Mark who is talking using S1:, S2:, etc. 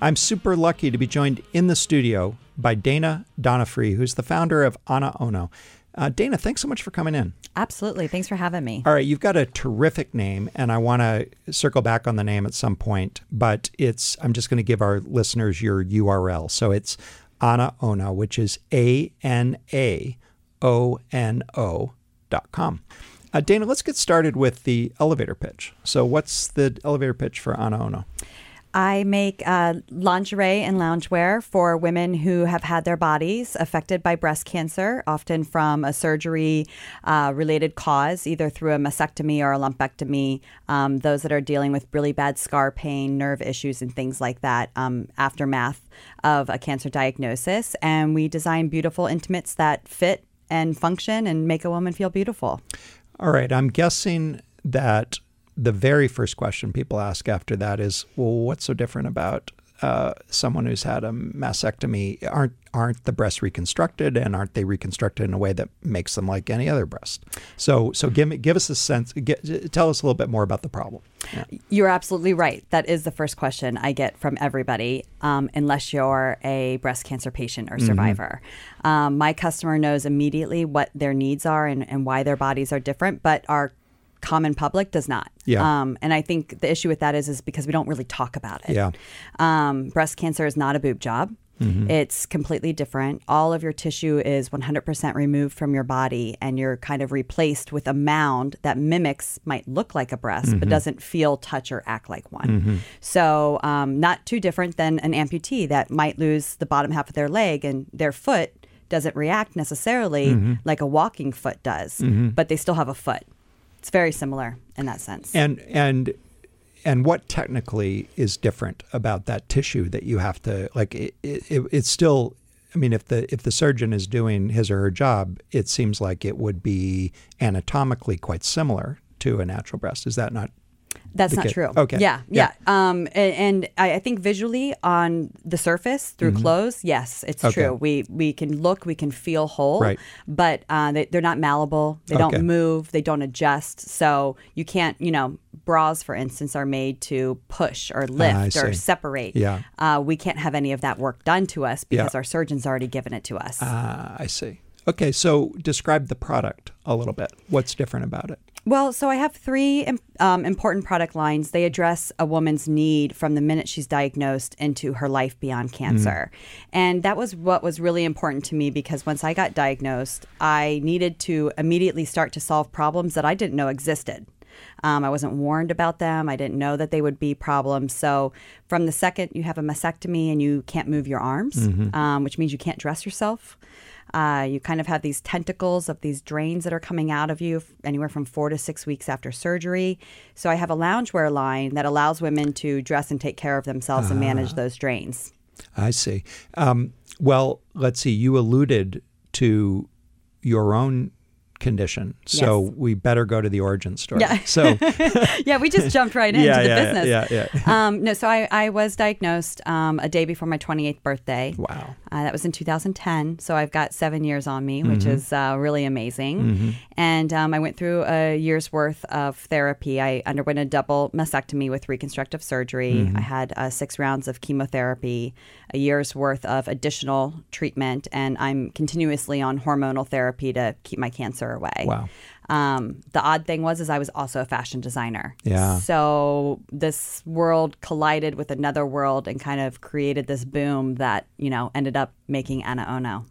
S1: I'm super lucky to be joined in the studio by Dana Donofree, who's the founder of Ana Ono. Uh, Dana, thanks so much for coming in.
S2: Absolutely. Thanks for having me.
S1: All right, you've got a terrific name, and I want to circle back on the name at some point, but it's I'm just going to give our listeners your URL. So it's Ana Ono, which is A N A O N O dot com. Uh, Dana, let's get started with the elevator pitch. So, what's the elevator pitch for Ana Ono?
S2: I make uh, lingerie and loungewear for women who have had their bodies affected by breast cancer, often from a surgery uh, related cause, either through a mastectomy or a lumpectomy. Um, those that are dealing with really bad scar pain, nerve issues, and things like that, um, aftermath of a cancer diagnosis. And we design beautiful intimates that fit and function and make a woman feel beautiful.
S1: All right. I'm guessing that the very first question people ask after that is, well, what's so different about uh, someone who's had a mastectomy? Aren't aren't the breasts reconstructed, and aren't they reconstructed in a way that makes them like any other breast? So, so give me give us a sense. Get, tell us a little bit more about the problem.
S2: Yeah. You're absolutely right. That is the first question I get from everybody, um, unless you're a breast cancer patient or survivor. Mm-hmm. Um, my customer knows immediately what their needs are and, and why their bodies are different, but our common public does not.
S1: Yeah.
S2: Um, and I think the issue with that is is because we don't really talk about it.
S1: Yeah.
S2: Um, breast cancer is not a boob job. Mm-hmm. It's completely different. All of your tissue is 100% removed from your body, and you're kind of replaced with a mound that mimics, might look like a breast, mm-hmm. but doesn't feel, touch, or act like one. Mm-hmm. So, um, not too different than an amputee that might lose the bottom half of their leg and their foot doesn't react necessarily mm-hmm. like a walking foot does, mm-hmm. but they still have a foot. It's very similar in that sense.
S1: And and and what technically is different about that tissue that you have to like it, it, it's still I mean if the if the surgeon is doing his or her job it seems like it would be anatomically quite similar to a natural breast is that not
S2: that's not true.
S1: Okay.
S2: Yeah, yeah. yeah. Um, and, and I, I, think visually on the surface through mm-hmm. clothes, yes, it's okay. true. We we can look, we can feel whole,
S1: right.
S2: but uh, they, are not malleable. They okay. don't move. They don't adjust. So you can't, you know, bras, for instance, are made to push or ah, lift or separate.
S1: Yeah.
S2: Uh, we can't have any of that work done to us because yeah. our surgeon's already given it to us.
S1: Ah, I see. Okay, so describe the product a little bit. What's different about it?
S2: Well, so I have three um, important product lines. They address a woman's need from the minute she's diagnosed into her life beyond cancer. Mm-hmm. And that was what was really important to me because once I got diagnosed, I needed to immediately start to solve problems that I didn't know existed. Um, I wasn't warned about them. I didn't know that they would be problems. So, from the second you have a mastectomy and you can't move your arms, mm-hmm. um, which means you can't dress yourself, uh, you kind of have these tentacles of these drains that are coming out of you anywhere from four to six weeks after surgery. So I have a loungewear line that allows women to dress and take care of themselves uh, and manage ah. those drains.
S1: I see. Um, well, let's see. You alluded to your own condition. So
S2: yes.
S1: we better go to the origin story.
S2: Yeah.
S1: So
S2: yeah, we just jumped right into
S1: yeah,
S2: the
S1: yeah,
S2: business.
S1: Yeah, yeah. yeah.
S2: Um, no, so I, I was diagnosed um, a day before my 28th birthday.
S1: Wow.
S2: Uh, that was in 2010. So I've got seven years on me, which mm-hmm. is uh, really amazing. Mm-hmm. And um, I went through a year's worth of therapy. I underwent a double mastectomy with reconstructive surgery. Mm-hmm. I had uh, six rounds of chemotherapy, a year's worth of additional treatment, and I'm continuously on hormonal therapy to keep my cancer away.
S1: Wow.
S2: Um, the odd thing was is I was also a fashion designer.
S1: Yeah.
S2: So this world collided with another world and kind of created this boom that you know ended up making Ana Ono.